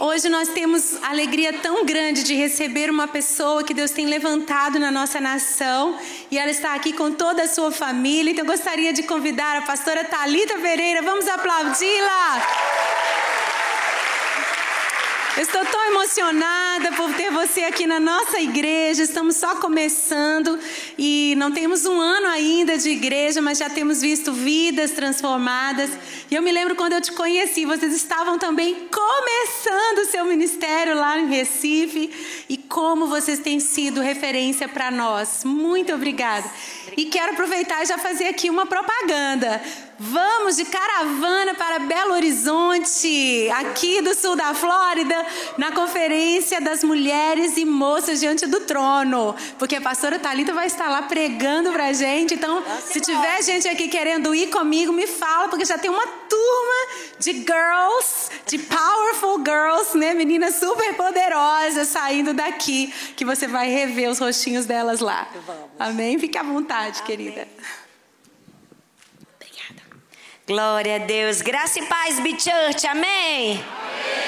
hoje nós temos alegria tão grande de receber uma pessoa que Deus tem levantado na nossa nação e ela está aqui com toda a sua família. Então eu gostaria de convidar a pastora Talita Pereira. Vamos aplaudi-la. Estou tão emocionada por ter você aqui na nossa igreja. Estamos só começando e não temos um ano ainda de igreja, mas já temos visto vidas transformadas. E eu me lembro quando eu te conheci, vocês estavam também começando o seu ministério lá em Recife e como vocês têm sido referência para nós. Muito obrigada. E quero aproveitar e já fazer aqui uma propaganda. Vamos de caravana para Belo Horizonte, aqui do sul da Flórida, na conferência das mulheres e moças diante do trono, porque a pastora Talita vai estar lá pregando pra gente. Então, se tiver gente aqui querendo ir comigo, me fala, porque já tem uma turma de girls, de powerful girls, né, meninas super poderosas saindo daqui, que você vai rever os rostinhos delas lá. Amém? Fique à vontade, Amém. querida. Glória a Deus. Graça e paz, Be Church. Amém? Amém?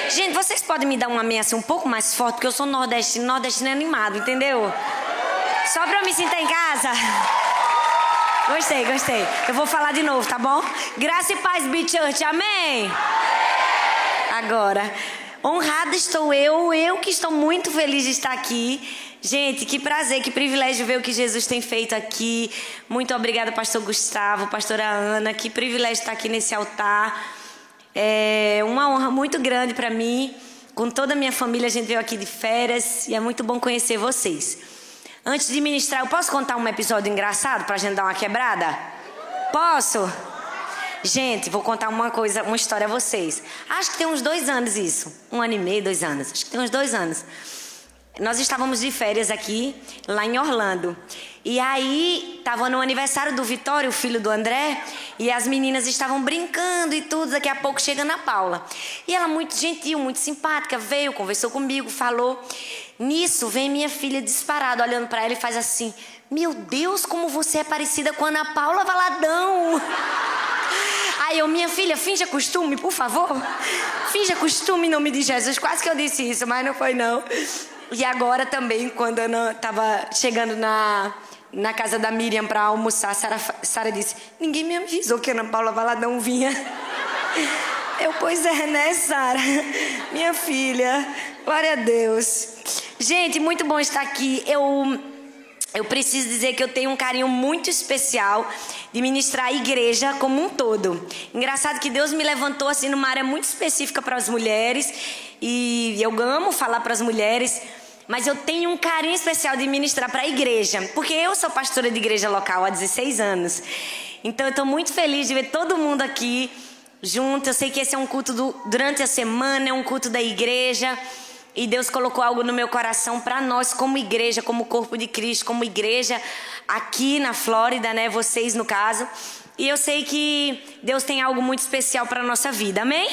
Gente, vocês podem me dar uma ameaça um pouco mais forte, porque eu sou nordestino, nordestino é animado, entendeu? Só pra eu me sentir em casa. Gostei, gostei. Eu vou falar de novo, tá bom? Graça e paz, Be Church. Amém? Amém? Agora, honrada estou eu, eu que estou muito feliz de estar aqui Gente, que prazer, que privilégio ver o que Jesus tem feito aqui. Muito obrigada, pastor Gustavo, pastora Ana. Que privilégio estar aqui nesse altar. É uma honra muito grande para mim. Com toda a minha família, a gente veio aqui de férias e é muito bom conhecer vocês. Antes de ministrar, eu posso contar um episódio engraçado para a gente dar uma quebrada? Posso? Gente, vou contar uma coisa, uma história a vocês. Acho que tem uns dois anos isso. Um ano e meio, dois anos. Acho que tem uns dois anos. Nós estávamos de férias aqui, lá em Orlando. E aí, estava no aniversário do Vitório, o filho do André, e as meninas estavam brincando e tudo. Daqui a pouco chega a Paula. E ela, muito gentil, muito simpática, veio, conversou comigo, falou. Nisso, vem minha filha disparada, olhando para ela e faz assim: Meu Deus, como você é parecida com Ana Paula Valadão. Aí eu, minha filha, finja costume, por favor. Finja costume em nome de Jesus. Quase que eu disse isso, mas não foi não. E agora também, quando a Ana estava chegando na, na casa da Miriam para almoçar, Sara, Sara disse: Ninguém me avisou que a Ana Paula Valadão vinha. Eu, pois é, né, Sara? Minha filha. Glória a Deus. Gente, muito bom estar aqui. Eu, eu preciso dizer que eu tenho um carinho muito especial de ministrar a igreja como um todo. Engraçado que Deus me levantou assim numa área muito específica para as mulheres. E eu amo falar para as mulheres mas eu tenho um carinho especial de ministrar para a igreja, porque eu sou pastora de igreja local há 16 anos. Então eu estou muito feliz de ver todo mundo aqui junto. Eu sei que esse é um culto do, durante a semana, é um culto da igreja. E Deus colocou algo no meu coração para nós, como igreja, como corpo de Cristo, como igreja aqui na Flórida, né? Vocês no caso. E eu sei que Deus tem algo muito especial para nossa vida. Amém?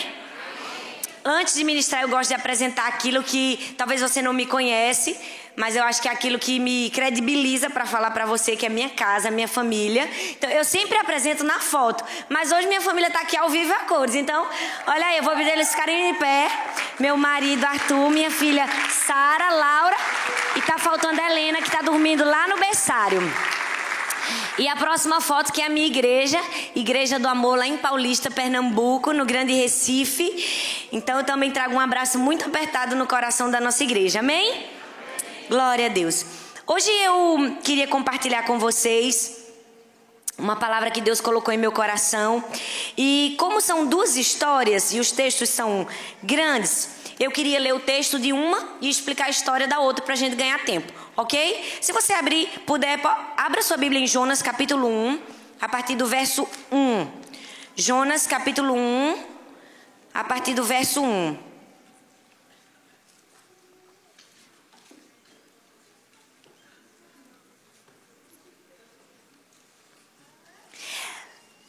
Antes de ministrar, eu gosto de apresentar aquilo que talvez você não me conhece, mas eu acho que é aquilo que me credibiliza para falar para você que é minha casa, minha família. Então, eu sempre apresento na foto, mas hoje minha família está aqui ao vivo a cores. Então, olha aí, eu vou pedir eles ficarem de pé. Meu marido Arthur, minha filha Sara, Laura e tá faltando a Helena que está dormindo lá no berçário. E a próxima foto que é a minha igreja, Igreja do Amor lá em Paulista, Pernambuco, no Grande Recife. Então eu também trago um abraço muito apertado no coração da nossa igreja. Amém? Glória a Deus. Hoje eu queria compartilhar com vocês uma palavra que Deus colocou em meu coração. E como são duas histórias e os textos são grandes, eu queria ler o texto de uma e explicar a história da outra para a gente ganhar tempo ok? Se você abrir, puder, abra sua Bíblia em Jonas capítulo 1, a partir do verso 1. Jonas capítulo 1, a partir do verso 1.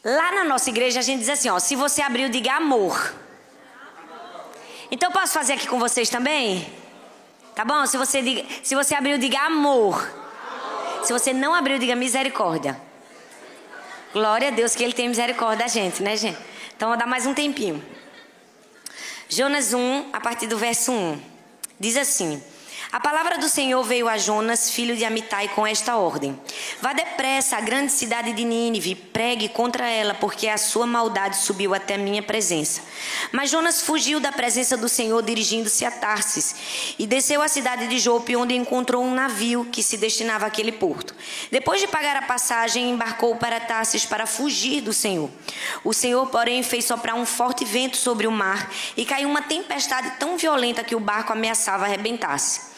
Lá na nossa igreja a gente diz assim, ó, se você abriu, diga amor. Então posso fazer aqui com vocês também? Tá bom? Se você, diga, se você abriu, diga amor. amor. Se você não abriu, diga misericórdia. Glória a Deus que Ele tem misericórdia da gente, né, gente? Então, vou dar mais um tempinho. Jonas 1, a partir do verso 1. Diz assim: a palavra do Senhor veio a Jonas, filho de Amitai, com esta ordem: Vá depressa à grande cidade de Nínive, pregue contra ela, porque a sua maldade subiu até minha presença. Mas Jonas fugiu da presença do Senhor, dirigindo-se a Tarsis, e desceu à cidade de Jope, onde encontrou um navio que se destinava àquele porto. Depois de pagar a passagem, embarcou para Tarsis para fugir do Senhor. O Senhor, porém, fez soprar um forte vento sobre o mar e caiu uma tempestade tão violenta que o barco ameaçava arrebentar-se.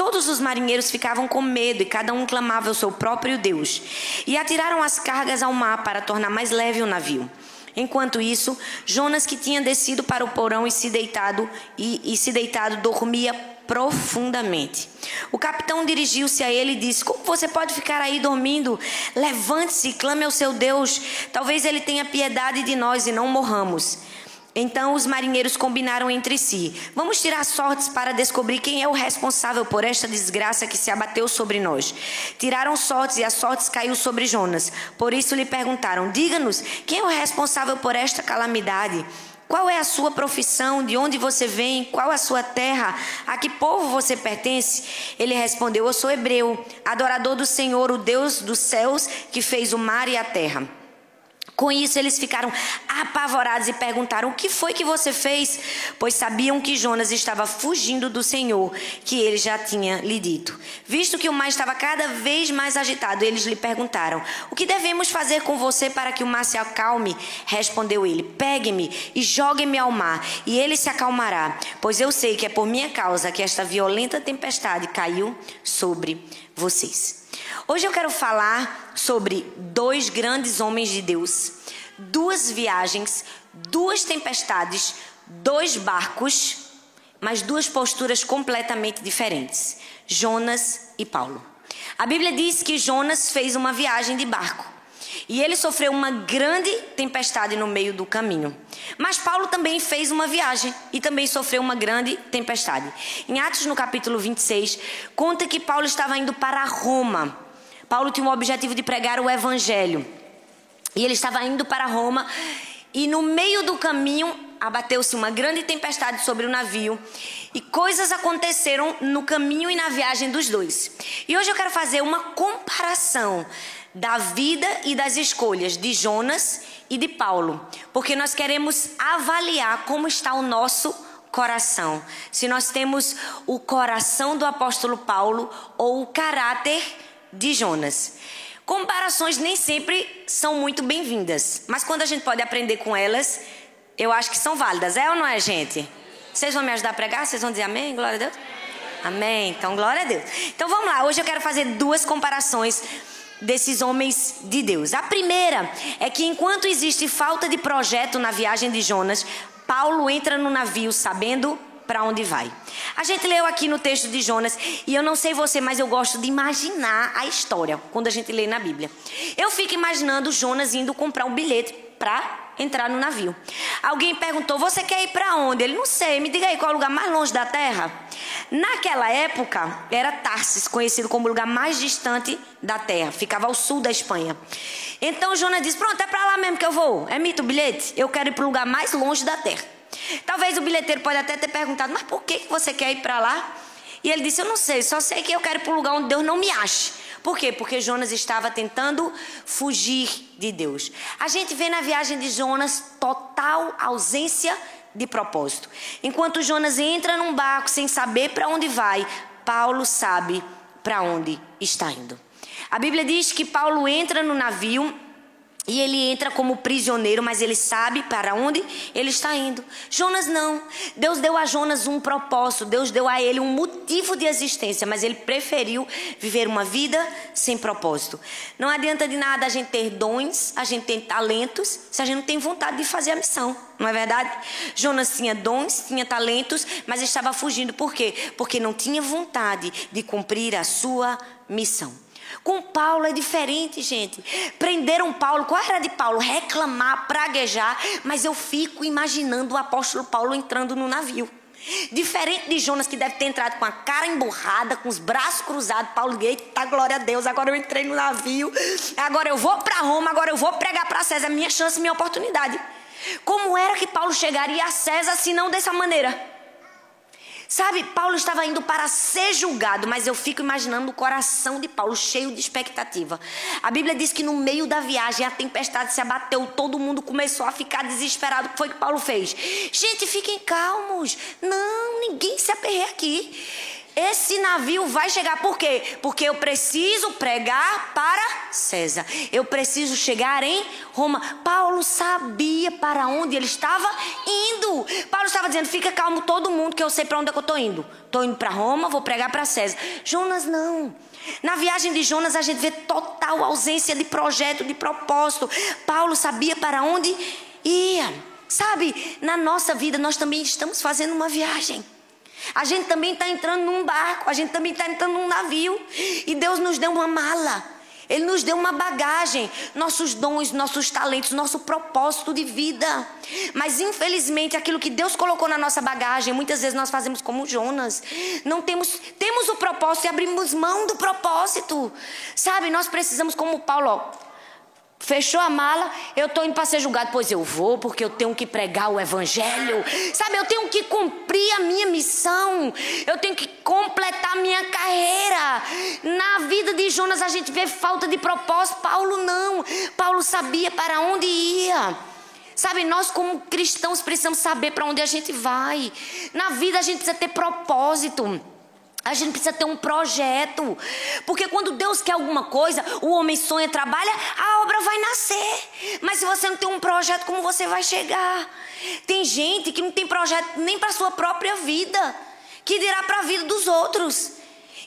Todos os marinheiros ficavam com medo e cada um clamava ao seu próprio Deus. E atiraram as cargas ao mar para tornar mais leve o navio. Enquanto isso, Jonas, que tinha descido para o porão e se deitado e, e se deitado dormia profundamente. O capitão dirigiu-se a ele e disse: Como você pode ficar aí dormindo? Levante-se clame ao seu Deus. Talvez ele tenha piedade de nós e não morramos. Então os marinheiros combinaram entre si: Vamos tirar sortes para descobrir quem é o responsável por esta desgraça que se abateu sobre nós. Tiraram sortes e as sortes caiu sobre Jonas. Por isso lhe perguntaram: Diga-nos, quem é o responsável por esta calamidade? Qual é a sua profissão? De onde você vem? Qual a sua terra? A que povo você pertence? Ele respondeu: Eu sou hebreu, adorador do Senhor, o Deus dos céus, que fez o mar e a terra. Com isso, eles ficaram apavorados e perguntaram: O que foi que você fez? Pois sabiam que Jonas estava fugindo do Senhor, que ele já tinha lhe dito. Visto que o mar estava cada vez mais agitado, eles lhe perguntaram: O que devemos fazer com você para que o mar se acalme? Respondeu ele: Pegue-me e jogue-me ao mar, e ele se acalmará. Pois eu sei que é por minha causa que esta violenta tempestade caiu sobre vocês. Hoje eu quero falar sobre dois grandes homens de Deus, duas viagens, duas tempestades, dois barcos, mas duas posturas completamente diferentes: Jonas e Paulo. A Bíblia diz que Jonas fez uma viagem de barco. E ele sofreu uma grande tempestade no meio do caminho. Mas Paulo também fez uma viagem e também sofreu uma grande tempestade. Em Atos, no capítulo 26, conta que Paulo estava indo para Roma Paulo tinha o objetivo de pregar o evangelho. E ele estava indo para Roma e no meio do caminho abateu-se uma grande tempestade sobre o navio e coisas aconteceram no caminho e na viagem dos dois. E hoje eu quero fazer uma comparação da vida e das escolhas de Jonas e de Paulo, porque nós queremos avaliar como está o nosso coração. Se nós temos o coração do apóstolo Paulo ou o caráter de Jonas. Comparações nem sempre são muito bem-vindas, mas quando a gente pode aprender com elas, eu acho que são válidas. É ou não é, gente? Vocês vão me ajudar a pregar? Vocês vão dizer amém? Glória a Deus? Amém. Então, glória a Deus. Então, vamos lá. Hoje eu quero fazer duas comparações desses homens de Deus. A primeira é que enquanto existe falta de projeto na viagem de Jonas, Paulo entra no navio sabendo para onde vai. A gente leu aqui no texto de Jonas, e eu não sei você, mas eu gosto de imaginar a história quando a gente lê na Bíblia. Eu fico imaginando Jonas indo comprar um bilhete para entrar no navio. Alguém perguntou: Você quer ir para onde? Ele não sei, me diga aí qual é o lugar mais longe da terra. Naquela época, era Tarsis, conhecido como o lugar mais distante da terra, ficava ao sul da Espanha. Então Jonas disse: Pronto, é para lá mesmo que eu vou. É mito o bilhete? Eu quero ir para o lugar mais longe da terra. Talvez o bilheteiro pode até ter perguntado, mas por que você quer ir para lá? E ele disse, eu não sei, só sei que eu quero ir para um lugar onde Deus não me ache. Por quê? Porque Jonas estava tentando fugir de Deus. A gente vê na viagem de Jonas total ausência de propósito. Enquanto Jonas entra num barco sem saber para onde vai, Paulo sabe para onde está indo. A Bíblia diz que Paulo entra no navio e ele entra como prisioneiro, mas ele sabe para onde ele está indo. Jonas não. Deus deu a Jonas um propósito, Deus deu a ele um motivo de existência, mas ele preferiu viver uma vida sem propósito. Não adianta de nada a gente ter dons, a gente ter talentos, se a gente não tem vontade de fazer a missão. Não é verdade? Jonas tinha dons, tinha talentos, mas estava fugindo. Por quê? Porque não tinha vontade de cumprir a sua missão. Com Paulo é diferente, gente. Prenderam Paulo. Qual era de Paulo? Reclamar, praguejar. Mas eu fico imaginando o apóstolo Paulo entrando no navio. Diferente de Jonas, que deve ter entrado com a cara emburrada, com os braços cruzados. Paulo, eita, glória a Deus, agora eu entrei no navio. Agora eu vou para Roma, agora eu vou pregar para César. Minha chance, minha oportunidade. Como era que Paulo chegaria a César se não dessa maneira? Sabe, Paulo estava indo para ser julgado, mas eu fico imaginando o coração de Paulo cheio de expectativa. A Bíblia diz que no meio da viagem a tempestade se abateu, todo mundo começou a ficar desesperado. O que foi que Paulo fez? Gente, fiquem calmos. Não, ninguém se aperreia aqui. Esse navio vai chegar por quê? Porque eu preciso pregar para César. Eu preciso chegar em Roma. Paulo sabia para onde ele estava indo. Paulo estava dizendo: fica calmo todo mundo que eu sei para onde é que eu estou indo. Estou indo para Roma, vou pregar para César. Jonas não. Na viagem de Jonas a gente vê total ausência de projeto, de propósito. Paulo sabia para onde ia. Sabe, na nossa vida nós também estamos fazendo uma viagem. A gente também está entrando num barco, a gente também está entrando num navio. E Deus nos deu uma mala. Ele nos deu uma bagagem, nossos dons, nossos talentos, nosso propósito de vida. Mas infelizmente aquilo que Deus colocou na nossa bagagem, muitas vezes nós fazemos como Jonas. Não temos, temos o propósito e abrimos mão do propósito. Sabe, nós precisamos como Paulo, ó, Fechou a mala, eu estou indo para ser julgado. Pois eu vou, porque eu tenho que pregar o evangelho. Sabe, eu tenho que cumprir a minha missão. Eu tenho que completar a minha carreira. Na vida de Jonas a gente vê falta de propósito. Paulo não. Paulo sabia para onde ia. Sabe, nós como cristãos precisamos saber para onde a gente vai. Na vida a gente precisa ter propósito. A gente precisa ter um projeto. Porque quando Deus quer alguma coisa, o homem sonha, trabalha, a obra vai nascer. Mas se você não tem um projeto, como você vai chegar? Tem gente que não tem projeto nem para sua própria vida, que dirá para a vida dos outros.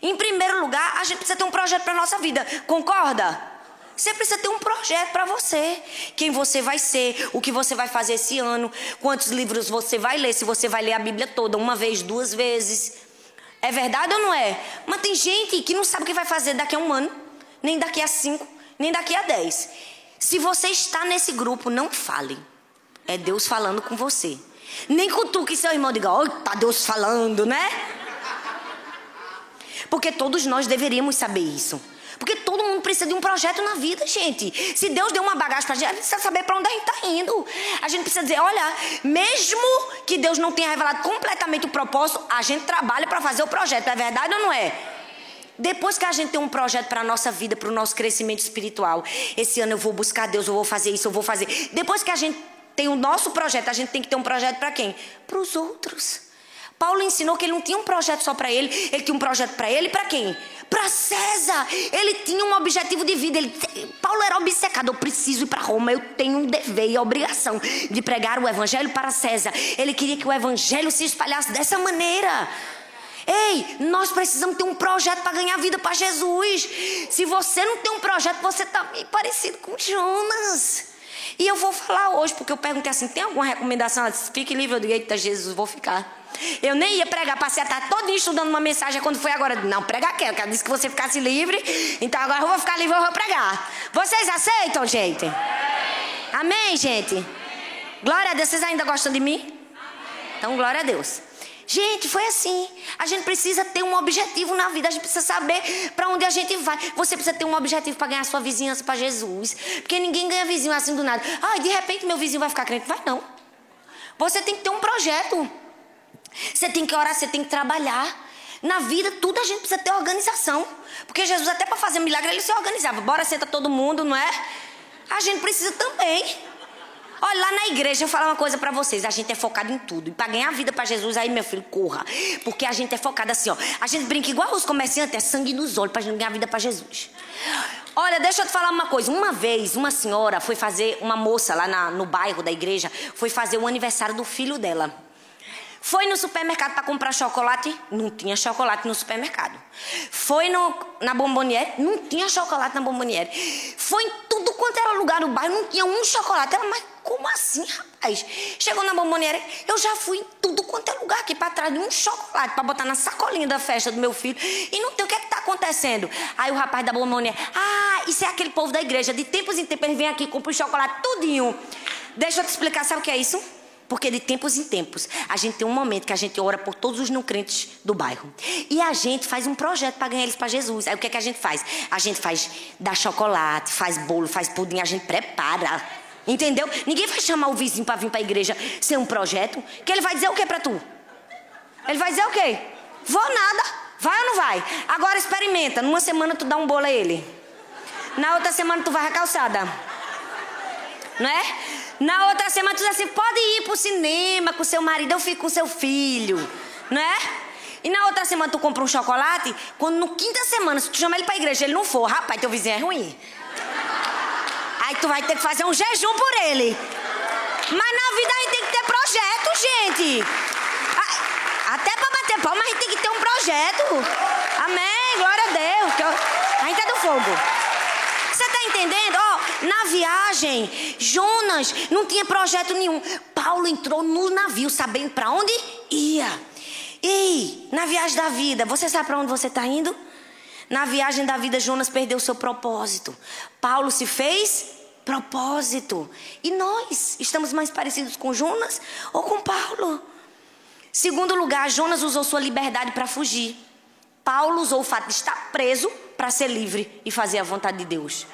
Em primeiro lugar, a gente precisa ter um projeto para nossa vida. Concorda? Você precisa ter um projeto para você. Quem você vai ser, o que você vai fazer esse ano, quantos livros você vai ler, se você vai ler a Bíblia toda, uma vez, duas vezes. É verdade ou não é? Mas tem gente que não sabe o que vai fazer daqui a um ano, nem daqui a cinco, nem daqui a dez. Se você está nesse grupo, não fale. É Deus falando com você. Nem cutuque seu irmão e diga, oh, tá Deus falando, né? Porque todos nós deveríamos saber isso. Porque todo mundo precisa de um projeto na vida, gente. Se Deus deu uma bagagem pra gente, a gente precisa saber para onde a gente está indo. A gente precisa dizer, olha, mesmo que Deus não tenha revelado completamente o propósito, a gente trabalha para fazer o projeto. É verdade ou não é? Depois que a gente tem um projeto para a nossa vida, para o nosso crescimento espiritual, esse ano eu vou buscar Deus, eu vou fazer isso, eu vou fazer. Depois que a gente tem o nosso projeto, a gente tem que ter um projeto para quem? Para os outros. Paulo ensinou que ele não tinha um projeto só para ele, ele tinha um projeto para ele e para quem? Para César. Ele tinha um objetivo de vida. Ele, Paulo era obcecado. Eu preciso ir para Roma. Eu tenho um dever e a obrigação de pregar o evangelho para César. Ele queria que o evangelho se espalhasse dessa maneira. Ei, nós precisamos ter um projeto para ganhar vida para Jesus. Se você não tem um projeto, você está meio parecido com Jonas. E eu vou falar hoje, porque eu perguntei assim: tem alguma recomendação? Fique livre, eu digo, Jesus, vou ficar. Eu nem ia pregar, passei a tarde todo dia estudando uma mensagem quando foi agora. Não, pregar quero, que ela disse que você ficasse livre. Então agora eu vou ficar livre, eu vou pregar. Vocês aceitam, gente? Amém, gente? Glória a Deus. Vocês ainda gostam de mim? Então, glória a Deus. Gente, foi assim. A gente precisa ter um objetivo na vida. A gente precisa saber para onde a gente vai. Você precisa ter um objetivo para ganhar sua vizinhança para Jesus. Porque ninguém ganha vizinho assim do nada. Ai, de repente meu vizinho vai ficar crente. Vai não. Você tem que ter um projeto. Você tem que orar, você tem que trabalhar. Na vida, tudo a gente precisa ter organização. Porque Jesus, até para fazer milagre, ele se organizava. Bora, senta todo mundo, não é? A gente precisa também. Olha, lá na igreja eu falo uma coisa para vocês. A gente é focado em tudo. E para ganhar vida para Jesus, aí, meu filho, corra. Porque a gente é focado assim, ó. A gente brinca igual os comerciantes, é sangue nos olhos pra gente ganhar vida para Jesus. Olha, deixa eu te falar uma coisa. Uma vez, uma senhora foi fazer, uma moça lá na, no bairro da igreja, foi fazer o aniversário do filho dela. Foi no supermercado para comprar chocolate? Não tinha chocolate no supermercado. Foi no, na bomboniere? Não tinha chocolate na bomboniere. Foi em tudo quanto era lugar no bairro, não tinha um chocolate. Ela, mas como assim, rapaz? Chegou na bomboniere, eu já fui em tudo quanto é lugar aqui para trás de um chocolate para botar na sacolinha da festa do meu filho. E não tem o que é que tá acontecendo. Aí o rapaz da bomboniere, ah, isso é aquele povo da igreja. De tempos em tempos ele vem aqui compra o chocolate tudinho. Deixa eu te explicar, sabe o que é isso? Porque de tempos em tempos, a gente tem um momento que a gente ora por todos os não crentes do bairro. E a gente faz um projeto para ganhar eles para Jesus. Aí o que, é que a gente faz? A gente faz dá chocolate, faz bolo, faz pudim, a gente prepara. Entendeu? Ninguém vai chamar o vizinho para vir para a igreja sem um projeto. Que ele vai dizer o que para tu? Ele vai dizer o quê? Vou nada. Vai ou não vai? Agora experimenta. Numa semana tu dá um bolo a ele. Na outra semana tu vai a calçada. Não é? Na outra semana tu diz assim: pode ir pro cinema com seu marido, eu fico com seu filho. Não é? E na outra semana tu compra um chocolate, quando no quinta semana, se tu chama ele pra igreja, ele não for, rapaz, teu vizinho é ruim. Aí tu vai ter que fazer um jejum por ele. Mas na vida a gente tem que ter projeto, gente. Até pra bater palma a gente tem que ter um projeto. Amém, glória a Deus. A gente é do fogo. Você tá entendendo? Ó, oh, na viagem, Jonas não tinha projeto nenhum. Paulo entrou no navio sabendo para onde ia. Ei, na viagem da vida, você sabe para onde você está indo? Na viagem da vida, Jonas perdeu seu propósito. Paulo se fez propósito. E nós estamos mais parecidos com Jonas ou com Paulo? Segundo lugar, Jonas usou sua liberdade para fugir. Paulo usou o fato de estar preso para ser livre e fazer a vontade de Deus.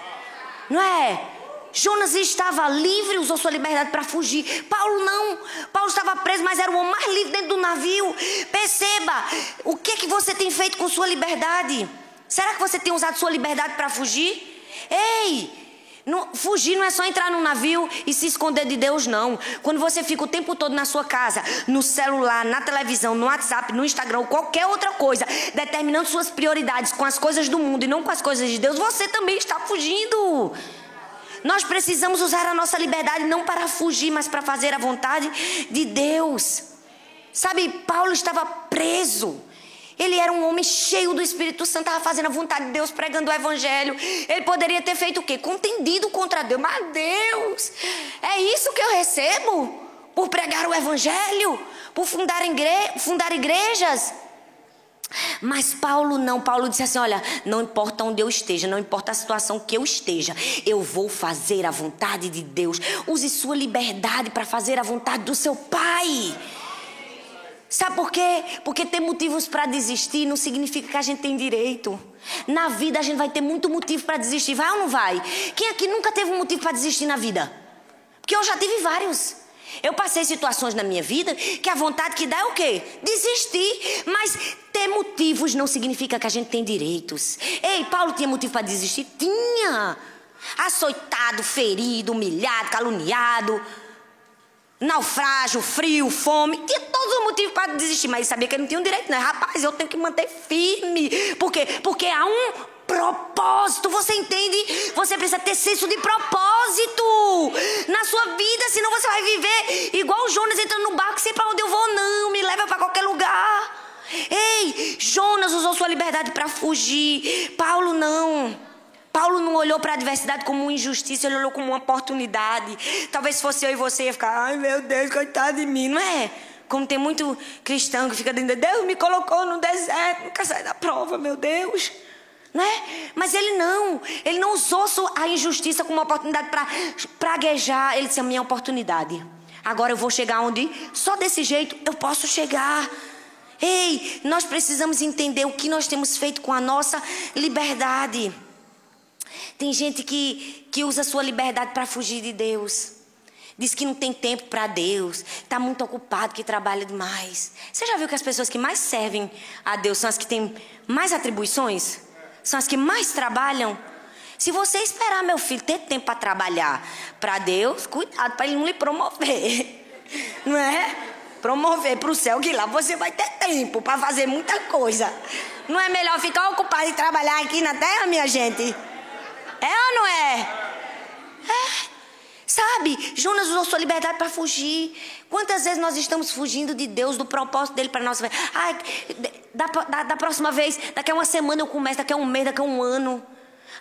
Não é? Jonas estava livre, usou sua liberdade para fugir. Paulo não. Paulo estava preso, mas era o homem mais livre dentro do navio. Perceba, o que que você tem feito com sua liberdade? Será que você tem usado sua liberdade para fugir? Ei, não, fugir não é só entrar num navio e se esconder de Deus, não. Quando você fica o tempo todo na sua casa, no celular, na televisão, no WhatsApp, no Instagram, qualquer outra coisa, determinando suas prioridades com as coisas do mundo e não com as coisas de Deus, você também está fugindo. Nós precisamos usar a nossa liberdade não para fugir, mas para fazer a vontade de Deus. Sabe, Paulo estava preso. Ele era um homem cheio do Espírito Santo, estava fazendo a vontade de Deus, pregando o Evangelho. Ele poderia ter feito o quê? Contendido contra Deus. Mas Deus, é isso que eu recebo? Por pregar o Evangelho? Por fundar, igre fundar igrejas? Mas Paulo não, Paulo disse assim: Olha, não importa onde eu esteja, não importa a situação que eu esteja, eu vou fazer a vontade de Deus. Use sua liberdade para fazer a vontade do seu Pai. Sabe por quê? Porque ter motivos para desistir não significa que a gente tem direito. Na vida a gente vai ter muito motivo para desistir, vai ou não vai? Quem aqui nunca teve um motivo para desistir na vida? Porque eu já tive vários. Eu passei situações na minha vida que a vontade que dá é o quê? Desistir. Mas ter motivos não significa que a gente tem direitos. Ei, Paulo tinha motivo para desistir? Tinha. Açoitado, ferido, humilhado, caluniado naufrágio, frio, fome, tinha todos os motivos para desistir, mas ele sabia que ele não tinha um direito, né? Rapaz, eu tenho que manter firme. Por quê? Porque há um propósito, você entende? Você precisa ter senso de propósito na sua vida, senão você vai viver igual o Jonas entrando no barco, sem para onde eu vou, não, me leva para qualquer lugar. Ei, Jonas usou sua liberdade para fugir, Paulo não. Paulo não olhou para a adversidade como uma injustiça, ele olhou como uma oportunidade. Talvez fosse eu e você ia ficar, ai meu Deus, coitado de mim, não é? Como tem muito cristão que fica dizendo, Deus me colocou no deserto, nunca sai da prova, meu Deus. Não é? Mas ele não, ele não usou a injustiça como uma oportunidade para praguejar. Ele disse: a minha oportunidade. Agora eu vou chegar onde só desse jeito eu posso chegar. Ei, nós precisamos entender o que nós temos feito com a nossa liberdade. Tem gente que, que usa sua liberdade para fugir de Deus. Diz que não tem tempo para Deus, está muito ocupado, que trabalha demais. Você já viu que as pessoas que mais servem a Deus são as que têm mais atribuições? São as que mais trabalham? Se você esperar meu filho ter tempo para trabalhar para Deus, cuidado para ele não lhe promover. Não é? Promover para o céu, que lá você vai ter tempo para fazer muita coisa. Não é melhor ficar ocupado e trabalhar aqui na terra, minha gente? É ou não é? É. Sabe, Jonas usou sua liberdade para fugir. Quantas vezes nós estamos fugindo de Deus, do propósito dele para nossa vida? Ai, da, da, da, próxima vez, daqui a uma semana eu começo, daqui a um mês, daqui a um ano.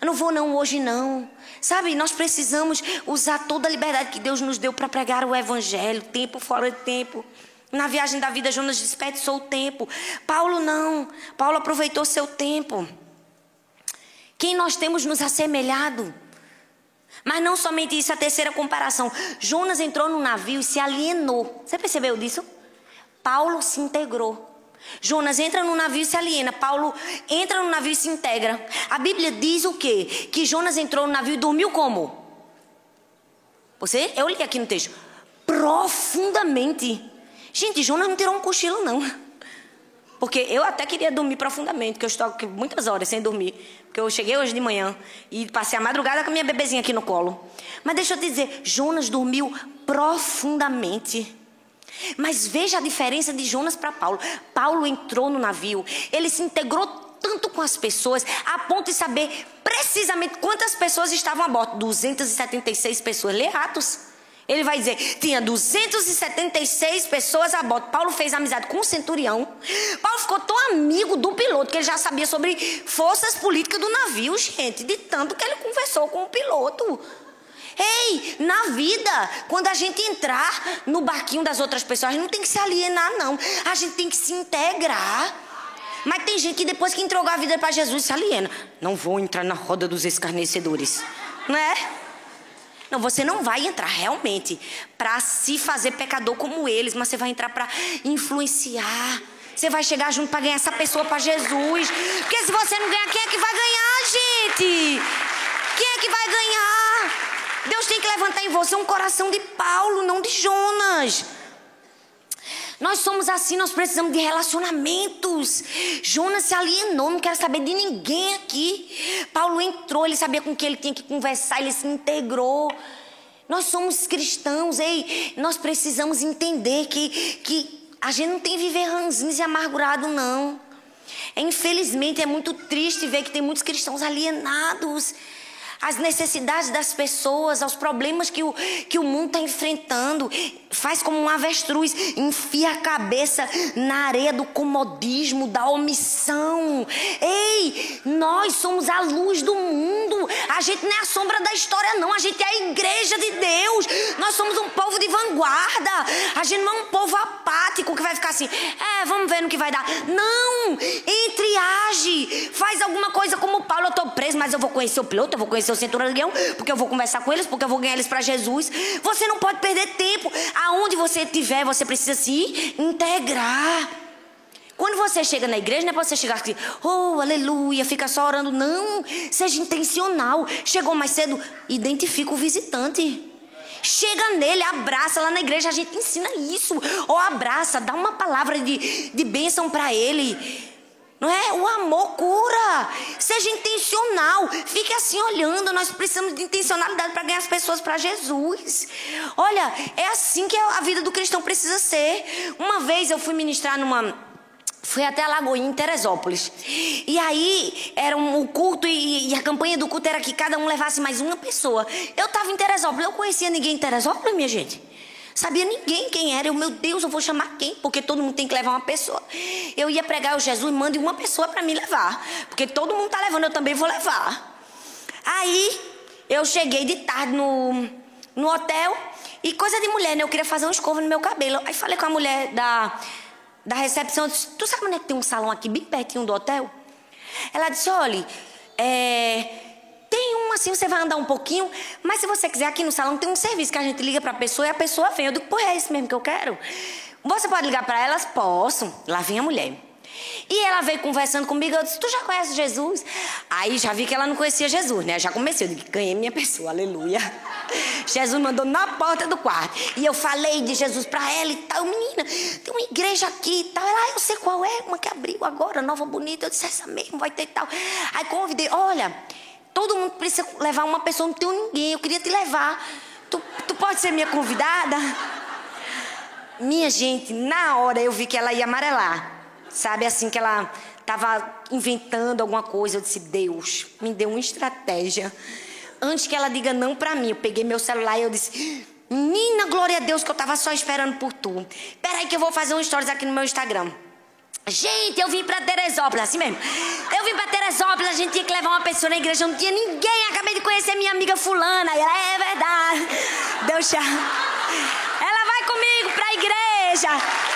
Eu não vou não, hoje não. Sabe, nós precisamos usar toda a liberdade que Deus nos deu para pregar o evangelho, tempo fora de tempo. Na viagem da vida, Jonas desperdiçou o tempo. Paulo não. Paulo aproveitou seu tempo. Quem nós temos nos assemelhado? Mas não somente isso, a terceira comparação. Jonas entrou no navio e se alienou. Você percebeu disso? Paulo se integrou. Jonas entra no navio e se aliena. Paulo entra no navio e se integra. A Bíblia diz o quê? Que Jonas entrou no navio e dormiu como? Você, eu li aqui no texto, profundamente. Gente, Jonas não tirou um cochilo, não. Porque eu até queria dormir profundamente, porque eu estou aqui muitas horas sem dormir. Porque eu cheguei hoje de manhã e passei a madrugada com a minha bebezinha aqui no colo. Mas deixa eu te dizer, Jonas dormiu profundamente. Mas veja a diferença de Jonas para Paulo. Paulo entrou no navio, ele se integrou tanto com as pessoas, a ponto de saber precisamente quantas pessoas estavam a bordo. 276 pessoas. Lê Atos. Ele vai dizer: tinha 276 pessoas a bordo. Paulo fez amizade com o centurião. Paulo ficou tão amigo do piloto que ele já sabia sobre forças políticas do navio, gente, de tanto que ele conversou com o piloto. Ei, na vida, quando a gente entrar no barquinho das outras pessoas, a gente não tem que se alienar, não. A gente tem que se integrar. Mas tem gente que depois que entregou a vida para Jesus se aliena. Não vou entrar na roda dos escarnecedores. Não é? Não, você não vai entrar realmente para se fazer pecador como eles, mas você vai entrar para influenciar. Você vai chegar junto para ganhar essa pessoa para Jesus. Porque se você não ganhar, quem é que vai ganhar, gente? Quem é que vai ganhar? Deus tem que levantar em você um coração de Paulo, não de Jonas. Nós somos assim, nós precisamos de relacionamentos. Jonas se alienou, não quer saber de ninguém aqui. Paulo entrou, ele sabia com quem ele tinha que conversar, ele se integrou. Nós somos cristãos, ei, nós precisamos entender que, que a gente não tem que viver ranzinhos e amargurado, não. É, infelizmente, é muito triste ver que tem muitos cristãos alienados às necessidades das pessoas, aos problemas que o, que o mundo está enfrentando. Faz como um avestruz, enfia a cabeça na areia do comodismo, da omissão. Ei, nós somos a luz do mundo. A gente não é a sombra da história, não. A gente é a igreja de Deus. Nós somos um povo de vanguarda. A gente não é um povo apático que vai ficar assim, é, vamos ver no que vai dar. Não! Entre age. Faz alguma coisa como Paulo, eu estou preso, mas eu vou conhecer o piloto, eu vou conhecer seu centurião, porque eu vou conversar com eles, porque eu vou ganhar eles para Jesus. Você não pode perder tempo. Aonde você estiver, você precisa se integrar. Quando você chega na igreja, não é para você chegar assim, oh, aleluia, fica só orando. Não, seja intencional. Chegou mais cedo, identifica o visitante. Chega nele, abraça lá na igreja, a gente ensina isso. Ou abraça, dá uma palavra de, de bênção para ele. Não é? O amor cura. Seja intencional. Fique assim olhando. Nós precisamos de intencionalidade para ganhar as pessoas para Jesus. Olha, é assim que a vida do cristão precisa ser. Uma vez eu fui ministrar numa. Fui até a Lagoinha, em Teresópolis. E aí, era um, o culto e, e, a campanha do culto era que cada um levasse mais uma pessoa. Eu estava em Teresópolis, eu conhecia ninguém em Teresópolis, minha gente. Sabia ninguém quem era. Eu, meu Deus, eu vou chamar quem? Porque todo mundo tem que levar uma pessoa. Eu ia pregar o Jesus, mande uma pessoa para me levar. Porque todo mundo tá levando, eu também vou levar. Aí, eu cheguei de tarde no, no hotel. E coisa de mulher, né? Eu queria fazer uma escova no meu cabelo. Aí falei com a mulher da, da recepção. Eu disse, tu sabe onde é que tem um salão aqui bem pertinho do hotel? Ela disse, olha, é assim, você vai andar um pouquinho, mas se você quiser, aqui no salão tem um serviço que a gente liga para a pessoa e a pessoa vem. Eu digo, pô, é isso mesmo que eu quero? Você pode ligar para elas? Posso. Lá vem a mulher. E ela veio conversando comigo, eu disse, tu já conhece Jesus? Aí já vi que ela não conhecia Jesus, né? Já comecei, eu disse, ganhei minha pessoa, aleluia. Jesus mandou na porta do quarto. E eu falei de Jesus para ela e tal, menina, tem uma igreja aqui e tal. Ela, ah, eu sei qual é, uma que abriu agora, nova bonita. Eu disse, essa mesmo, vai ter tal. Aí convidei, olha, Todo mundo precisa levar uma pessoa, não tenho ninguém. Eu queria te levar. Tu, tu pode ser minha convidada? Minha gente, na hora eu vi que ela ia amarelar. Sabe assim que ela estava inventando alguma coisa. Eu disse: Deus, me deu uma estratégia. Antes que ela diga não para mim, eu peguei meu celular e eu disse: Menina, glória a Deus que eu estava só esperando por tu. Peraí que eu vou fazer um stories aqui no meu Instagram. Gente, eu vim para Teresópolis, assim mesmo. Eu vim para Teresópolis, a gente tinha que levar uma pessoa na igreja, não tinha ninguém. Acabei de conhecer minha amiga fulana. E ela, é verdade. Deu chá. Ela vai comigo para a igreja.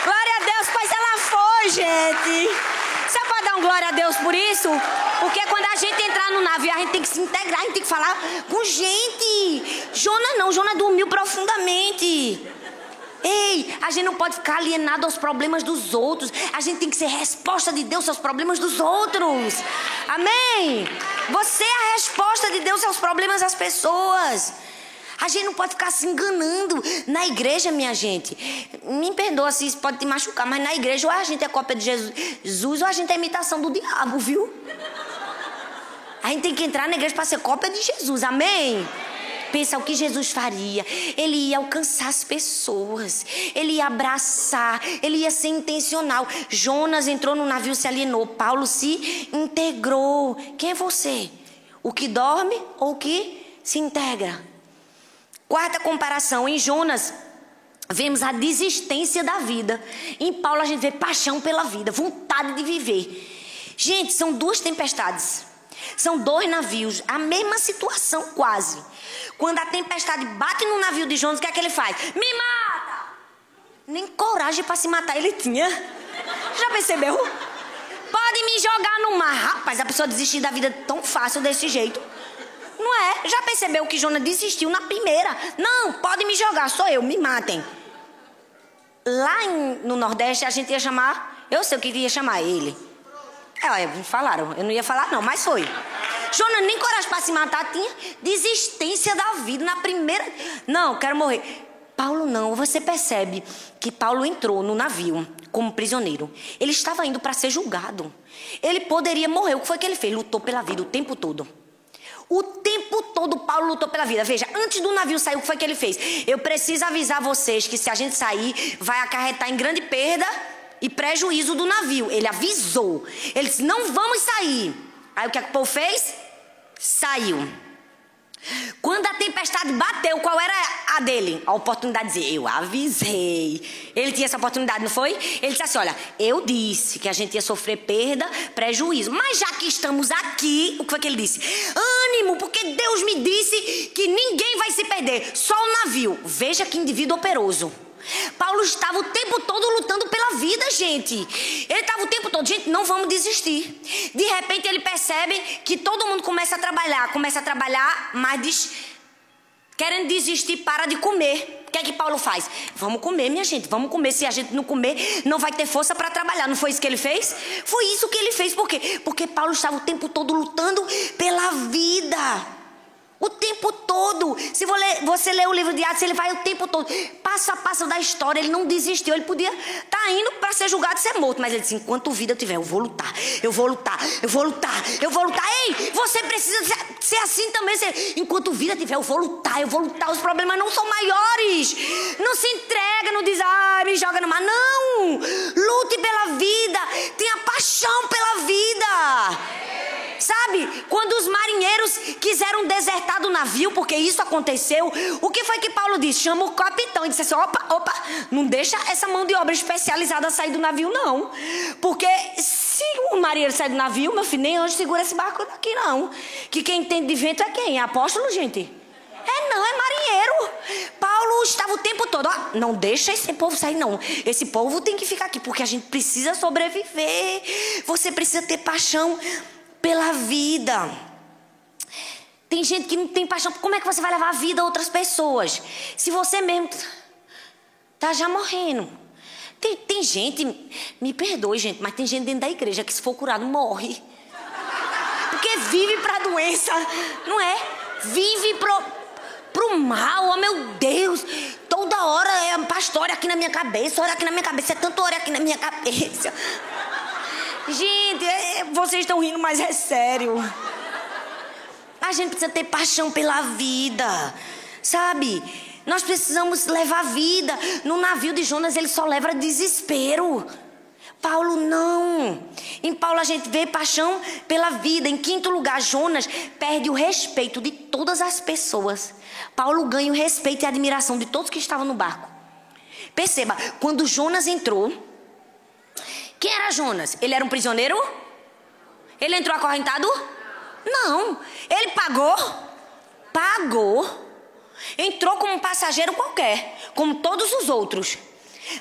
Glória a Deus, pois ela foi, gente. Você pode dar um glória a Deus por isso? Porque quando a gente entrar no navio, a gente tem que se integrar, a gente tem que falar com gente. Jona não, Jona dormiu profundamente. Ei, a gente não pode ficar alienado aos problemas dos outros. A gente tem que ser resposta de Deus aos problemas dos outros. Amém? Você é a resposta de Deus aos problemas das pessoas. A gente não pode ficar se enganando na igreja, minha gente. Me perdoa se isso pode te machucar, mas na igreja ou a gente é cópia de Jesus ou a gente é imitação do diabo, viu? A gente tem que entrar na igreja para ser cópia de Jesus, amém? Pensa o que Jesus faria. Ele ia alcançar as pessoas, ele ia abraçar, ele ia ser intencional. Jonas entrou no navio, se alienou. Paulo se integrou. Quem é você? O que dorme ou o que se integra? Quarta comparação, em Jonas, vemos a desistência da vida. Em Paulo, a gente vê paixão pela vida, vontade de viver. Gente, são duas tempestades. São dois navios, a mesma situação quase. Quando a tempestade bate no navio de Jonas, o que é que ele faz? Me mata! Nem coragem para se matar ele tinha. Já percebeu? Pode me jogar no mar. Rapaz, a pessoa desistir da vida tão fácil desse jeito. Não é? Já percebeu que Jonas desistiu na primeira? Não, pode me jogar, sou eu, me matem. Lá em, no Nordeste a gente ia chamar, eu sei o que ia chamar ele. É, falaram, eu não ia falar não, mas foi. Jonas nem coragem para se matar tinha. Desistência da vida na primeira. Não, quero morrer. Paulo não, você percebe que Paulo entrou no navio como prisioneiro. Ele estava indo para ser julgado. Ele poderia morrer. O que foi que ele fez? Lutou pela vida o tempo todo. O tempo todo Paulo lutou pela vida. Veja, antes do navio sair, o que foi que ele fez? Eu preciso avisar vocês que se a gente sair, vai acarretar em grande perda e prejuízo do navio. Ele avisou. Ele disse: não vamos sair. Aí o que, é que o povo fez? Saiu. Quando a tempestade bateu, qual era a dele? A oportunidade de dizer: Eu avisei. Ele tinha essa oportunidade, não foi? Ele disse assim: Olha, eu disse que a gente ia sofrer perda, prejuízo. Mas já que estamos aqui, o que foi que ele disse? Ânimo, porque Deus me disse que ninguém vai se perder, só o navio. Veja que indivíduo operoso. Paulo estava o tempo todo lutando pela vida, gente. Ele estava o tempo todo, gente, não vamos desistir. De repente ele percebe que todo mundo começa a trabalhar, começa a trabalhar, mas diz, querendo desistir, para de comer. O que é que Paulo faz? Vamos comer, minha gente, vamos comer. Se a gente não comer, não vai ter força para trabalhar. Não foi isso que ele fez? Foi isso que ele fez. Por quê? Porque Paulo estava o tempo todo lutando pela vida. O tempo todo. Se você ler o livro de Atos, ele vai o tempo todo. Passo a passo da história. Ele não desistiu. Ele podia estar tá indo para ser julgado e ser morto. Mas ele disse: enquanto vida tiver, eu vou lutar. Eu vou lutar. Eu vou lutar. Eu vou lutar. Ei, você precisa ser assim também. Enquanto vida tiver, eu vou lutar. Eu vou lutar. Os problemas não são maiores. Não se entrega, não diz, ah, me joga no mar. Não. Lute pela vida. Tenha paixão pela vida. Sabe, quando os marinheiros quiseram desertar do navio, porque isso aconteceu, o que foi que Paulo disse? Chama o capitão e disse assim: opa, opa, não deixa essa mão de obra especializada sair do navio, não. Porque se o marinheiro sair do navio, meu filho, nem anjo segura esse barco daqui, não. Que quem entende de vento é quem? É apóstolo, gente? É não, é marinheiro. Paulo estava o tempo todo, ó, não deixa esse povo sair não. Esse povo tem que ficar aqui porque a gente precisa sobreviver. Você precisa ter paixão pela vida. Tem gente que não tem paixão. Como é que você vai levar a vida a outras pessoas? Se você mesmo tá já morrendo. Tem, tem gente, me perdoe, gente, mas tem gente dentro da igreja que se for curado morre. Porque vive para a doença, não é? Vive pro, pro mal, oh meu Deus. Toda hora é pastor aqui na minha cabeça, olha aqui na minha cabeça, é tanto hora aqui na minha cabeça. Gente, é, é, vocês estão rindo, mas é sério. A gente precisa ter paixão pela vida, sabe? Nós precisamos levar vida. No navio de Jonas ele só leva desespero. Paulo não. Em Paulo a gente vê paixão pela vida. Em quinto lugar, Jonas perde o respeito de todas as pessoas. Paulo ganha o respeito e a admiração de todos que estavam no barco. Perceba, quando Jonas entrou, quem era Jonas? Ele era um prisioneiro? Ele entrou acorrentado? Não. Ele pagou? Pagou. Entrou como um passageiro qualquer, como todos os outros.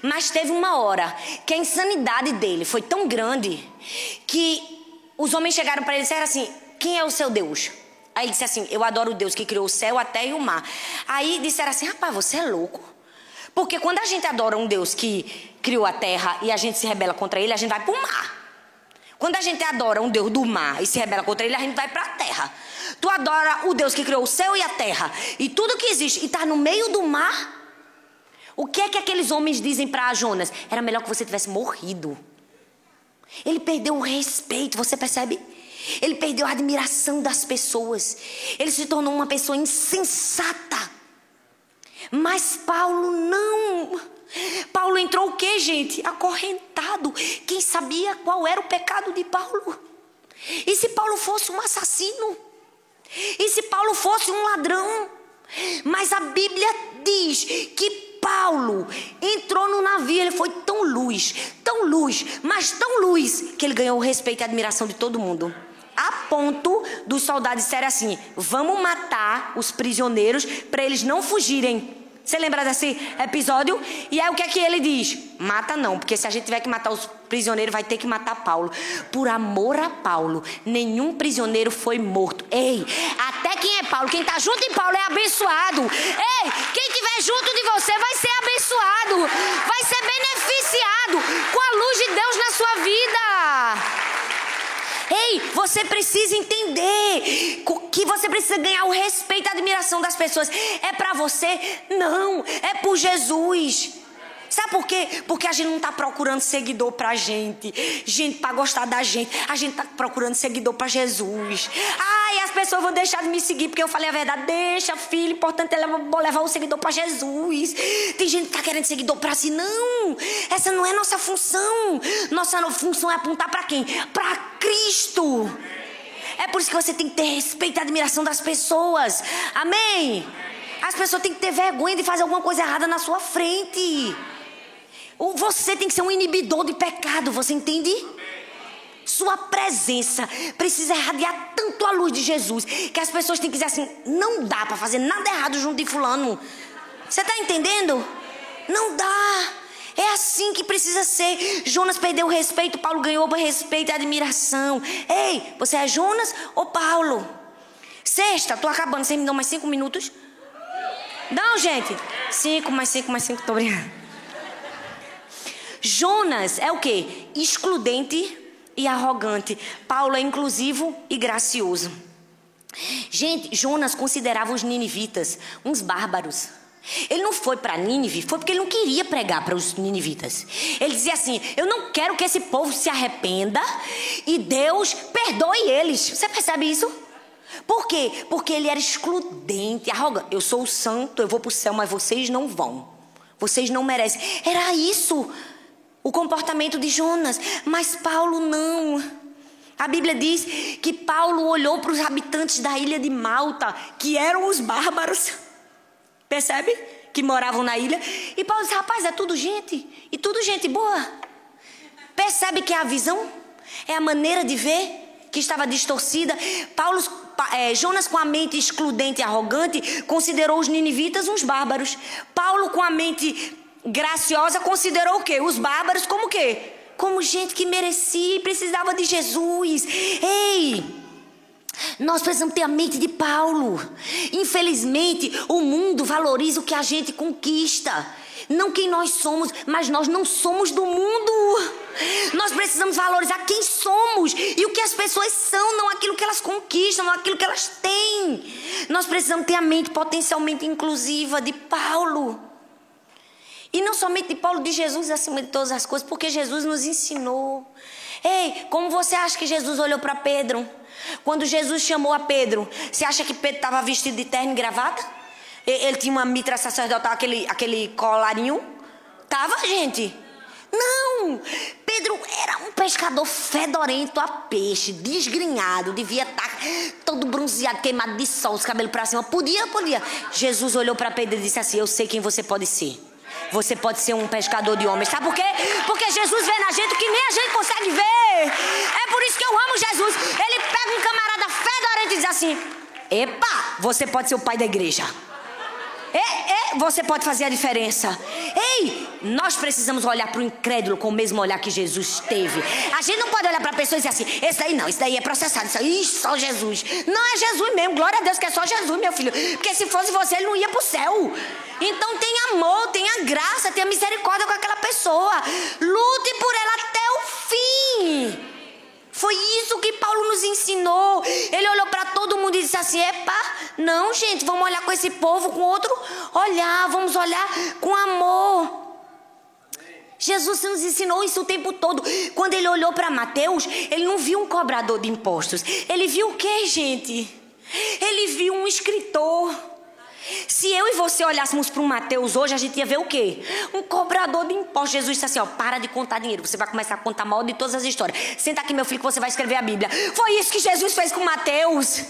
Mas teve uma hora que a insanidade dele foi tão grande que os homens chegaram para ele e disseram assim: Quem é o seu Deus? Aí ele disse assim: Eu adoro o Deus que criou o céu, a terra e o mar. Aí disseram assim: Rapaz, você é louco. Porque quando a gente adora um Deus que criou a terra e a gente se rebela contra ele, a gente vai para o mar. Quando a gente adora um Deus do mar e se rebela contra ele, a gente vai para a terra. Tu adora o Deus que criou o céu e a terra e tudo que existe e está no meio do mar. O que é que aqueles homens dizem para Jonas? Era melhor que você tivesse morrido. Ele perdeu o respeito, você percebe? Ele perdeu a admiração das pessoas. Ele se tornou uma pessoa insensata. Mas Paulo não. Paulo entrou o que, gente? Acorrentado. Quem sabia qual era o pecado de Paulo? E se Paulo fosse um assassino? E se Paulo fosse um ladrão? Mas a Bíblia diz que Paulo entrou no navio, ele foi tão luz, tão luz, mas tão luz, que ele ganhou o respeito e a admiração de todo mundo. A ponto dos soldados disserem assim: vamos matar os prisioneiros para eles não fugirem. Você lembra desse episódio? E aí o que é que ele diz? Mata não, porque se a gente tiver que matar os prisioneiros, vai ter que matar Paulo. Por amor a Paulo, nenhum prisioneiro foi morto. Ei, até quem é Paulo, quem está junto de Paulo é abençoado. Ei, quem estiver junto de você vai ser abençoado, vai ser beneficiado com a luz de Deus na sua vida. Ei, você precisa entender que você precisa ganhar o respeito e a admiração das pessoas. É para você? Não, é por Jesus. Sabe por quê? Porque a gente não está procurando seguidor pra gente, gente para gostar da gente. A gente está procurando seguidor para Jesus. Ai, as pessoas vão deixar de me seguir porque eu falei a verdade. Deixa, filho, importante é levar o seguidor para Jesus. Tem gente que tá querendo seguidor para si. Não, essa não é nossa função. Nossa função é apontar para quem? Para Cristo. É por isso que você tem que ter respeito e admiração das pessoas. Amém? As pessoas têm que ter vergonha de fazer alguma coisa errada na sua frente. Você tem que ser um inibidor de pecado, você entende? Sua presença precisa irradiar tanto a luz de Jesus que as pessoas têm que dizer assim: não dá para fazer nada errado junto de Fulano. Você está entendendo? Não dá. É assim que precisa ser. Jonas perdeu o respeito, Paulo ganhou o respeito e admiração. Ei, você é Jonas ou Paulo? Sexta, tô acabando. Vocês me dão mais cinco minutos? Não, gente. Cinco, mais cinco, mais cinco. Tô brincando. Jonas é o que? Excludente e arrogante. Paulo é inclusivo e gracioso. Gente, Jonas considerava os ninivitas uns bárbaros. Ele não foi para Nínive, foi porque ele não queria pregar para os ninivitas. Ele dizia assim: Eu não quero que esse povo se arrependa e Deus perdoe eles. Você percebe isso? Por quê? Porque ele era excludente, arrogante. Eu sou o santo, eu vou para o céu, mas vocês não vão. Vocês não merecem. Era isso o comportamento de Jonas, mas Paulo não. A Bíblia diz que Paulo olhou para os habitantes da ilha de Malta, que eram os bárbaros, percebe? Que moravam na ilha. E Paulo disse: rapaz, é tudo gente, e tudo gente boa. Percebe que é a visão, é a maneira de ver que estava distorcida. Paulo, é, Jonas, com a mente excludente e arrogante, considerou os ninivitas uns bárbaros. Paulo, com a mente graciosa considerou o quê? Os bárbaros como o quê? Como gente que merecia e precisava de Jesus. Ei! Nós precisamos ter a mente de Paulo. Infelizmente, o mundo valoriza o que a gente conquista. Não quem nós somos, mas nós não somos do mundo. Nós precisamos valorizar quem somos e o que as pessoas são, não aquilo que elas conquistam, não aquilo que elas têm. Nós precisamos ter a mente potencialmente inclusiva de Paulo. E não somente de Paulo, de Jesus acima de todas as coisas, porque Jesus nos ensinou. Ei, como você acha que Jesus olhou para Pedro? Quando Jesus chamou a Pedro, você acha que Pedro estava vestido de terno e gravata? Ele tinha uma mitra sacerdotal, aquele, aquele colarinho? Tava, gente? Não! Pedro era um pescador fedorento a peixe, desgrenhado, devia estar tá todo bronzeado, queimado de sol, os cabelos para cima. Podia, podia. Jesus olhou para Pedro e disse assim: Eu sei quem você pode ser você pode ser um pescador de homens. Sabe por quê? Porque Jesus vê na gente o que nem a gente consegue ver. É por isso que eu amo Jesus. Ele pega um camarada fedorento e diz assim: Epa, você pode ser o pai da igreja. É, é, você pode fazer a diferença. Ei, nós precisamos olhar para o incrédulo com o mesmo olhar que Jesus teve. A gente não pode olhar para a pessoa e dizer assim: esse daí não, esse daí é processado, isso aí só Jesus. Não é Jesus mesmo, glória a Deus que é só Jesus, meu filho. Porque se fosse você, ele não ia para o céu. Então tenha amor, tenha graça, tenha misericórdia com aquela pessoa. Lute por ela até o fim. Nos ensinou. Ele olhou para todo mundo e disse assim: Epa, não, gente, vamos olhar com esse povo com outro olhar, vamos olhar com amor. Jesus nos ensinou isso o tempo todo. Quando ele olhou para Mateus, ele não viu um cobrador de impostos. Ele viu o que, gente? Ele viu um escritor. Se eu e você olhássemos para um Mateus hoje, a gente ia ver o quê? Um cobrador de impostos. Jesus disse assim: ó, para de contar dinheiro. Você vai começar a contar mal de todas as histórias. Senta aqui, meu filho, que você vai escrever a Bíblia. Foi isso que Jesus fez com Mateus.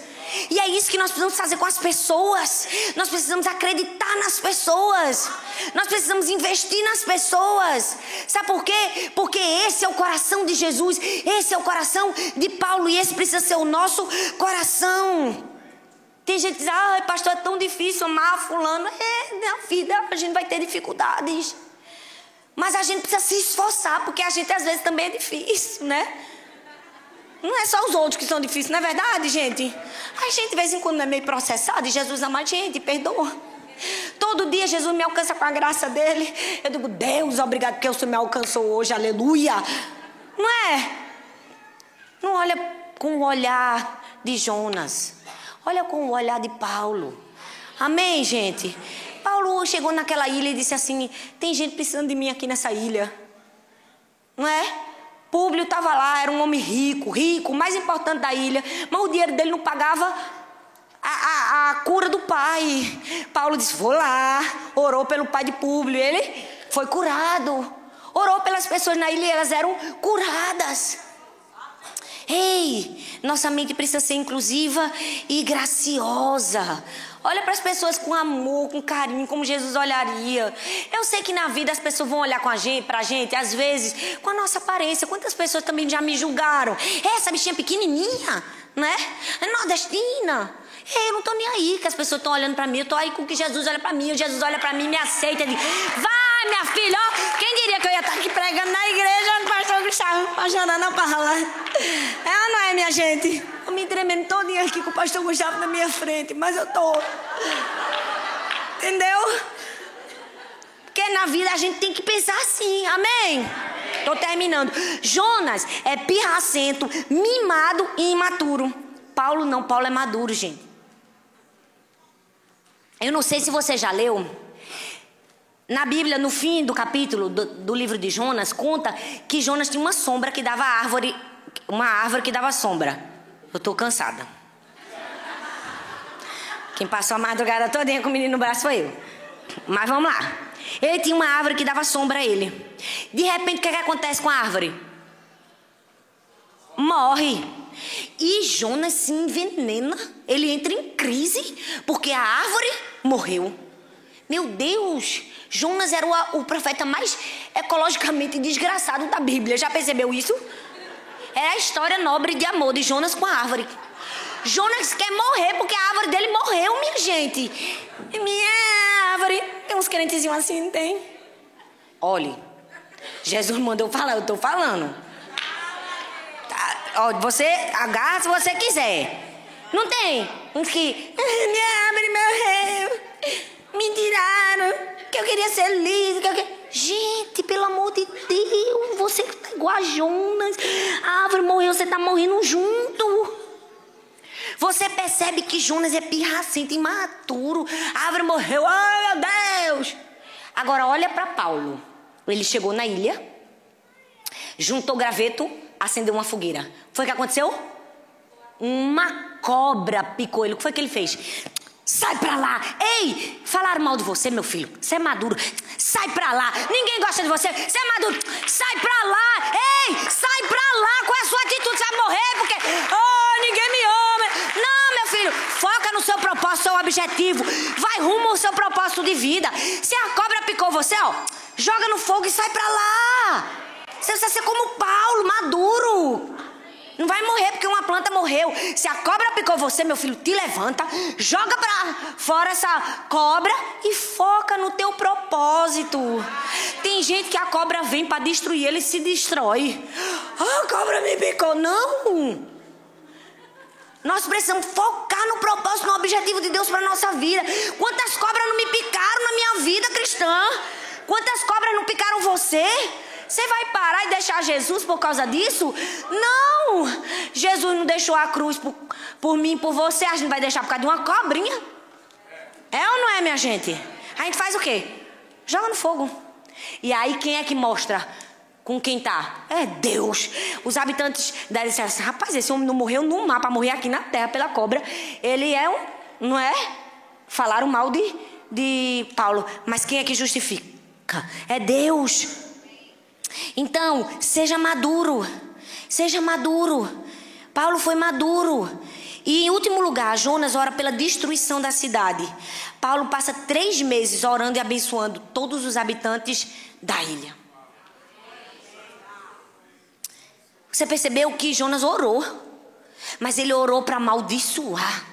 E é isso que nós precisamos fazer com as pessoas. Nós precisamos acreditar nas pessoas. Nós precisamos investir nas pessoas. Sabe por quê? Porque esse é o coração de Jesus. Esse é o coração de Paulo. E esse precisa ser o nosso coração. Tem gente que diz, ah, pastor, é tão difícil amar fulano. É, minha vida, a gente vai ter dificuldades. Mas a gente precisa se esforçar, porque a gente às vezes também é difícil, né? Não é só os outros que são difíceis, não é verdade, gente? A gente de vez em quando é meio processado e Jesus ama a gente, perdoa. Todo dia Jesus me alcança com a graça dele. Eu digo, Deus, obrigado porque o Senhor me alcançou hoje, aleluia. Não é? Não olha com o olhar de Jonas. Olha com o olhar de Paulo. Amém, gente? Paulo chegou naquela ilha e disse assim: tem gente precisando de mim aqui nessa ilha. Não é? Públio estava lá, era um homem rico, rico, mais importante da ilha, mas o dinheiro dele não pagava a, a, a, cura do pai. Paulo disse: Vou lá. Orou pelo pai de Públio. Ele foi curado. Orou pelas pessoas na ilha e elas eram curadas. Ei, nossa mente precisa ser inclusiva e graciosa. Olha para as pessoas com amor, com carinho, como Jesus olharia. Eu sei que na vida as pessoas vão olhar com a gente, pra gente, às vezes, com a nossa aparência. Quantas pessoas também já me julgaram? Essa bichinha pequenininha, né? É nordestina. Ei, eu não tô nem aí que as pessoas estão olhando para mim. Eu tô aí com que Jesus olha para mim. Jesus olha para mim, me aceita. Vai, minha filha, ó. Quem diria que eu ia estar aqui pregando na igreja onde o pastor Gustavo, apaixonando a palavra. É ou não é, minha gente? Eu me tremendo todinha aqui com o pastor Gustavo na minha frente, mas eu tô. Entendeu? Porque na vida a gente tem que pensar assim, amém? Tô terminando. Jonas é pirracento, mimado e imaturo. Paulo não, Paulo é maduro, gente. Eu não sei se você já leu. Na Bíblia, no fim do capítulo do, do livro de Jonas, conta que Jonas tinha uma sombra que dava árvore, uma árvore que dava sombra. Eu estou cansada. Quem passou a madrugada toda com o menino no braço foi eu. Mas vamos lá. Ele tinha uma árvore que dava sombra a ele. De repente, o que, é que acontece com a árvore? Morre. E Jonas se envenena. Ele entra em crise porque a árvore morreu. Meu Deus, Jonas era o, o profeta mais ecologicamente desgraçado da Bíblia. Já percebeu isso? É a história nobre de amor de Jonas com a árvore. Jonas quer morrer porque a árvore dele morreu, minha gente. Minha árvore. Tem uns crentezinhos assim, não tem? Olhe, Jesus mandou falar, eu estou falando. Tá, ó, você agarra se você quiser. Não tem? Uns que. Minha árvore morreu. Me tiraram. Gente, pelo amor de Deus, você tá igual a Jonas. A árvore morreu, você tá morrendo junto. Você percebe que Jonas é pirracento, imaturo. A árvore morreu, oh meu Deus. Agora olha para Paulo. Ele chegou na ilha, juntou graveto, acendeu uma fogueira. Foi o que aconteceu? Uma cobra picou ele. O que foi que ele fez? Sai pra lá! Ei! Falaram mal de você, meu filho. Você é maduro. Sai pra lá! Ninguém gosta de você. Você é maduro. Sai pra lá! Ei! Sai pra lá! Qual é a sua atitude? Você vai morrer porque. Oh, ninguém me ama! Não, meu filho! Foca no seu propósito, seu objetivo. Vai rumo ao seu propósito de vida. Se a cobra picou você, ó, joga no fogo e sai pra lá! Você precisa ser como Paulo, maduro. Não vai morrer porque uma planta morreu. Se a cobra picou você, meu filho, te levanta, joga pra fora essa cobra e foca no teu propósito. Tem gente que a cobra vem para destruir, ele se destrói. Ah, a cobra me picou. Não! Nós precisamos focar no propósito, no objetivo de Deus para nossa vida. Quantas cobras não me picaram na minha vida cristã? Quantas cobras não picaram você? Você vai parar e deixar Jesus por causa disso? Não! Jesus não deixou a cruz por, por mim, por você, a gente vai deixar por causa de uma cobrinha? É ou não é, minha gente? A gente faz o quê? Joga no fogo. E aí quem é que mostra com quem tá? É Deus. Os habitantes da disseram assim: rapaz, esse homem não morreu no mar para morrer aqui na terra pela cobra. Ele é um. Não é? Falaram mal de, de Paulo. Mas quem é que justifica? É Deus. Então, seja maduro. Seja maduro. Paulo foi maduro. E em último lugar, Jonas ora pela destruição da cidade. Paulo passa três meses orando e abençoando todos os habitantes da ilha. Você percebeu que Jonas orou, mas ele orou para amaldiçoar.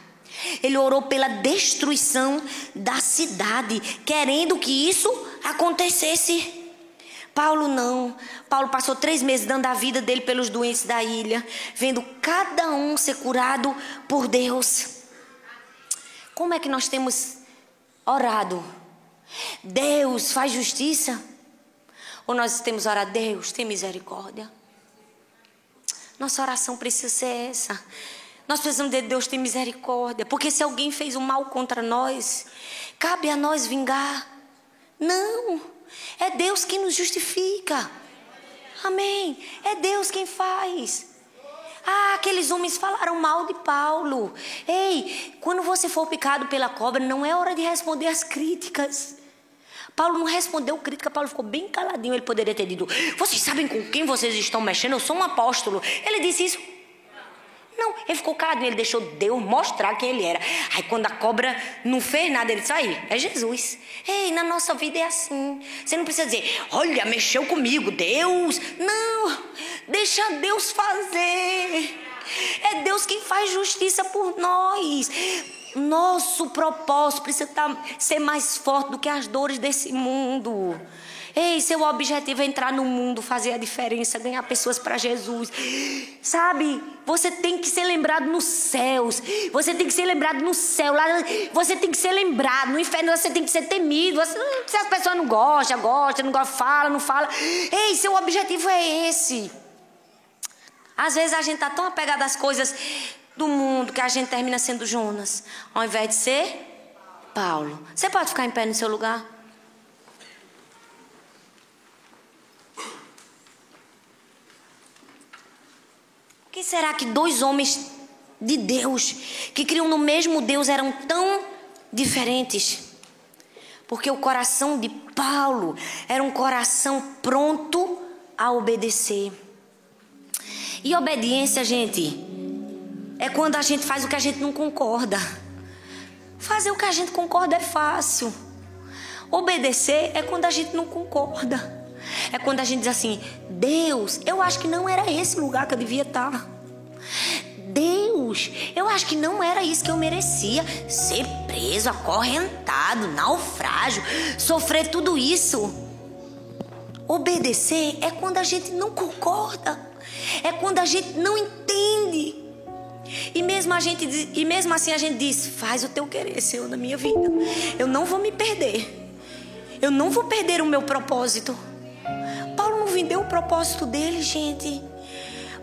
Ele orou pela destruição da cidade, querendo que isso acontecesse. Paulo não. Paulo passou três meses dando a vida dele pelos doentes da ilha, vendo cada um ser curado por Deus. Como é que nós temos orado? Deus faz justiça? Ou nós temos orado, Deus tem misericórdia? Nossa oração precisa ser essa. Nós precisamos de Deus ter misericórdia, porque se alguém fez o um mal contra nós, cabe a nós vingar. Não. É Deus quem nos justifica. Amém. É Deus quem faz. Ah, aqueles homens falaram mal de Paulo. Ei, quando você for picado pela cobra, não é hora de responder as críticas. Paulo não respondeu crítica, Paulo ficou bem caladinho. Ele poderia ter dito: Vocês sabem com quem vocês estão mexendo? Eu sou um apóstolo. Ele disse isso. Não, ele ficou calado, ele deixou Deus mostrar quem ele era. Aí quando a cobra não fez nada, ele disse, aí, é Jesus. Ei, na nossa vida é assim. Você não precisa dizer, olha, mexeu comigo, Deus. Não, deixa Deus fazer. É Deus quem faz justiça por nós. Nosso propósito precisa ser mais forte do que as dores desse mundo. Ei, seu objetivo é entrar no mundo, fazer a diferença, ganhar pessoas para Jesus. Sabe? Você tem que ser lembrado nos céus. Você tem que ser lembrado no céu. Lá, você tem que ser lembrado. No inferno você tem que ser temido. Você, se as pessoas não gostam, gostam, não gostam, fala, não fala. Ei, seu objetivo é esse. Às vezes a gente está tão apegado às coisas do mundo que a gente termina sendo Jonas, ao invés de ser Paulo. Você pode ficar em pé no seu lugar? Que será que dois homens de Deus, que criam no mesmo Deus, eram tão diferentes? Porque o coração de Paulo era um coração pronto a obedecer. E obediência, gente, é quando a gente faz o que a gente não concorda. Fazer o que a gente concorda é fácil. Obedecer é quando a gente não concorda. É quando a gente diz assim: Deus, eu acho que não era esse lugar que eu devia estar. Deus, eu acho que não era isso que eu merecia. Ser preso, acorrentado, naufrágio, sofrer tudo isso. Obedecer é quando a gente não concorda, é quando a gente não entende. E mesmo, a gente, e mesmo assim a gente diz: faz o teu querer, Senhor, na minha vida. Eu não vou me perder. Eu não vou perder o meu propósito vendeu o propósito dele, gente.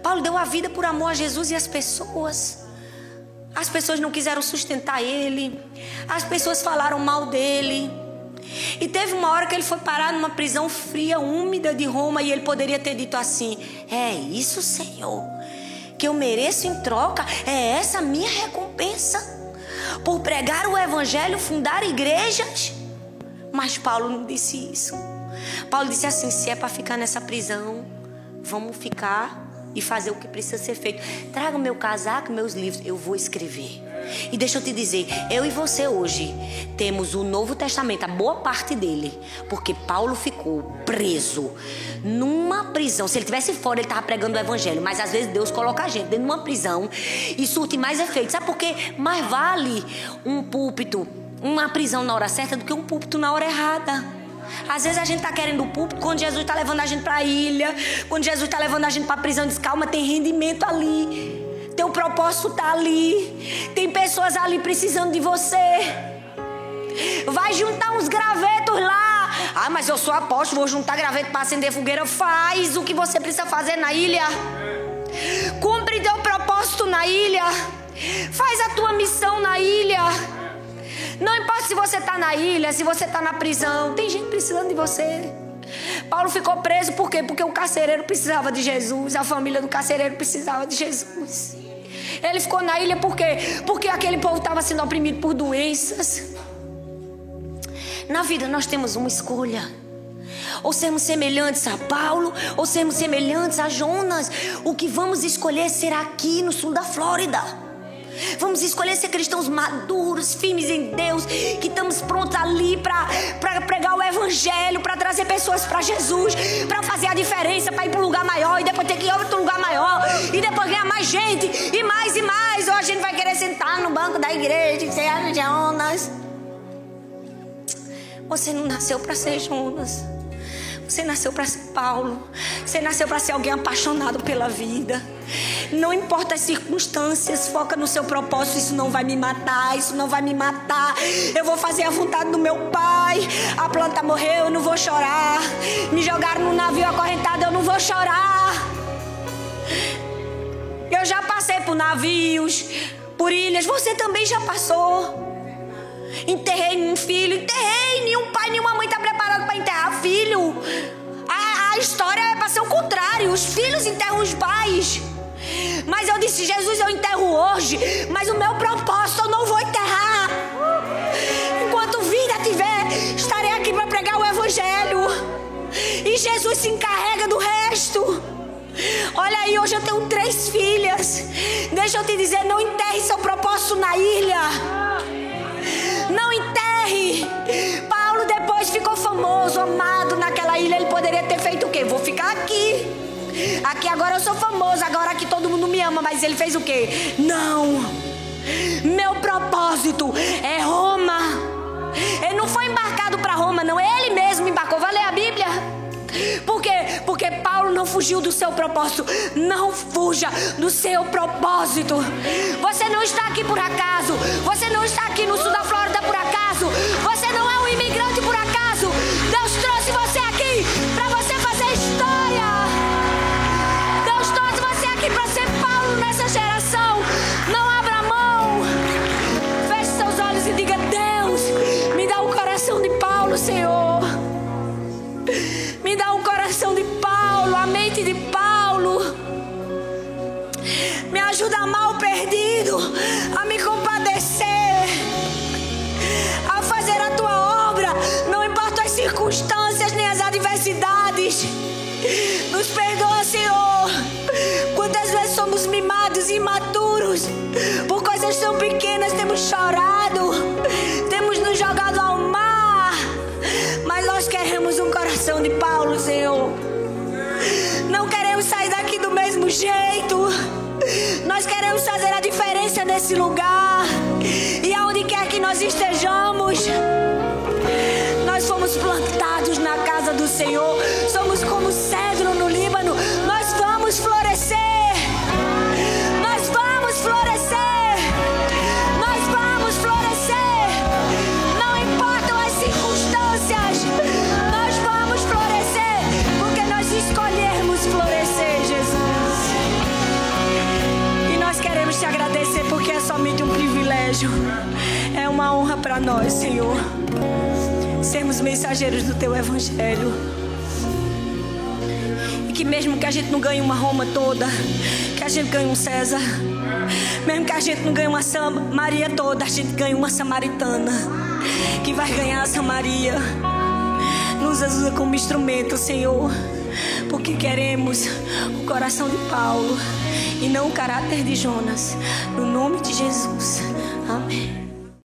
Paulo deu a vida por amor a Jesus e as pessoas. As pessoas não quiseram sustentar ele. As pessoas falaram mal dele. E teve uma hora que ele foi parar numa prisão fria, úmida de Roma, e ele poderia ter dito assim: É isso, Senhor, que eu mereço em troca, é essa minha recompensa. Por pregar o evangelho, fundar igrejas. Mas Paulo não disse isso. Paulo disse assim: se é para ficar nessa prisão, vamos ficar e fazer o que precisa ser feito. Traga meu casaco, meus livros, eu vou escrever. E deixa eu te dizer, eu e você hoje temos o Novo Testamento, a boa parte dele, porque Paulo ficou preso numa prisão. Se ele tivesse fora, ele estava pregando o evangelho, mas às vezes Deus coloca a gente dentro de uma prisão e surte mais efeito. Sabe por quê? Mais vale um púlpito, uma prisão na hora certa do que um púlpito na hora errada. Às vezes a gente está querendo o púlpito quando Jesus está levando a gente para a ilha, quando Jesus está levando a gente para a prisão. Diz, calma, tem rendimento ali. Teu propósito está ali. Tem pessoas ali precisando de você. Vai juntar uns gravetos lá. Ah, mas eu sou apóstolo, vou juntar graveto para acender fogueira. Faz o que você precisa fazer na ilha. Cumpre teu propósito Faz a tua missão na ilha. Não importa se você está na ilha, se você está na prisão, tem gente precisando de você. Paulo ficou preso por quê? Porque o carcereiro precisava de Jesus, a família do carcereiro precisava de Jesus. Ele ficou na ilha por quê? Porque aquele povo estava sendo oprimido por doenças. Na vida nós temos uma escolha. Ou sermos semelhantes a Paulo, ou sermos semelhantes a Jonas. O que vamos escolher será aqui no sul da Flórida. Vamos escolher ser cristãos maduros, firmes em Deus, que estamos prontos ali para pregar o Evangelho, para trazer pessoas para Jesus, para fazer a diferença, para ir para um lugar maior e depois ter que ir para outro lugar maior e depois ganhar mais gente e mais e mais. Ou a gente vai querer sentar no banco da igreja e ser Jonas. Você não nasceu para ser Jonas. Você nasceu para ser Paulo. Você nasceu para ser alguém apaixonado pela vida. Não importa as circunstâncias, foca no seu propósito. Isso não vai me matar, isso não vai me matar. Eu vou fazer a vontade do meu pai. A planta morreu, eu não vou chorar. Me jogaram no navio acorrentado, eu não vou chorar. Eu já passei por navios, por ilhas. Você também já passou. Enterrei um filho, enterrei. Nenhum pai, nenhuma mãe está preparado para enterrar filho. A, a história é para ser o contrário. Os filhos enterram os pais. Mas eu disse, Jesus, eu enterro hoje, mas o meu propósito eu não vou enterrar. Enquanto vida tiver, estarei aqui para pregar o Evangelho. E Jesus se encarrega do resto. Olha aí, hoje eu tenho três filhas. Deixa eu te dizer, não enterre seu propósito na ilha. Paulo depois ficou famoso, amado naquela ilha. Ele poderia ter feito o quê? Vou ficar aqui. Aqui agora eu sou famoso, agora aqui todo mundo me ama. Mas ele fez o quê? Não. Meu propósito é Roma. Ele não foi embarcado para Roma, não. Ele mesmo embarcou. Vai ler a Bíblia. Por quê? Porque Paulo não fugiu do seu propósito. Não fuja do seu propósito. Você não está aqui por acaso. Você não está aqui no sul da Flórida por acaso. Você não é um imigrante por acaso. Deus trouxe você aqui para você fazer história. Deus trouxe você aqui para ser Paulo nessa geração. Não abra mão. Feche seus olhos e diga: Deus, me dá o coração de Paulo, Senhor. Me dá o coração de Paulo, a mente de Paulo. Me ajuda a amar o perdido, a me compadecer, Nos perdoa, Senhor. Quantas vezes somos mimados e imaturos por coisas tão pequenas, temos chorado, temos nos jogado ao mar. Mas nós queremos um coração de Paulo, Senhor. Não queremos sair daqui do mesmo jeito. Nós queremos fazer a diferença nesse lugar. E aonde quer que nós estejamos, nós fomos plantados na casa do Senhor. Somos como vamos florescer. Nós vamos florescer. Nós vamos florescer. Não importam as circunstâncias. Nós vamos florescer. Porque nós escolhermos florescer, Jesus. E nós queremos te agradecer porque é somente um privilégio. É uma honra para nós, Senhor. Sermos mensageiros do teu evangelho. Que mesmo que a gente não ganhe uma Roma toda, que a gente ganhe um César. Mesmo que a gente não ganhe uma Samaria toda, a gente ganhe uma samaritana. Que vai ganhar a Samaria. Nos usa como instrumento, Senhor. Porque queremos o coração de Paulo e não o caráter de Jonas. No nome de Jesus. Amém.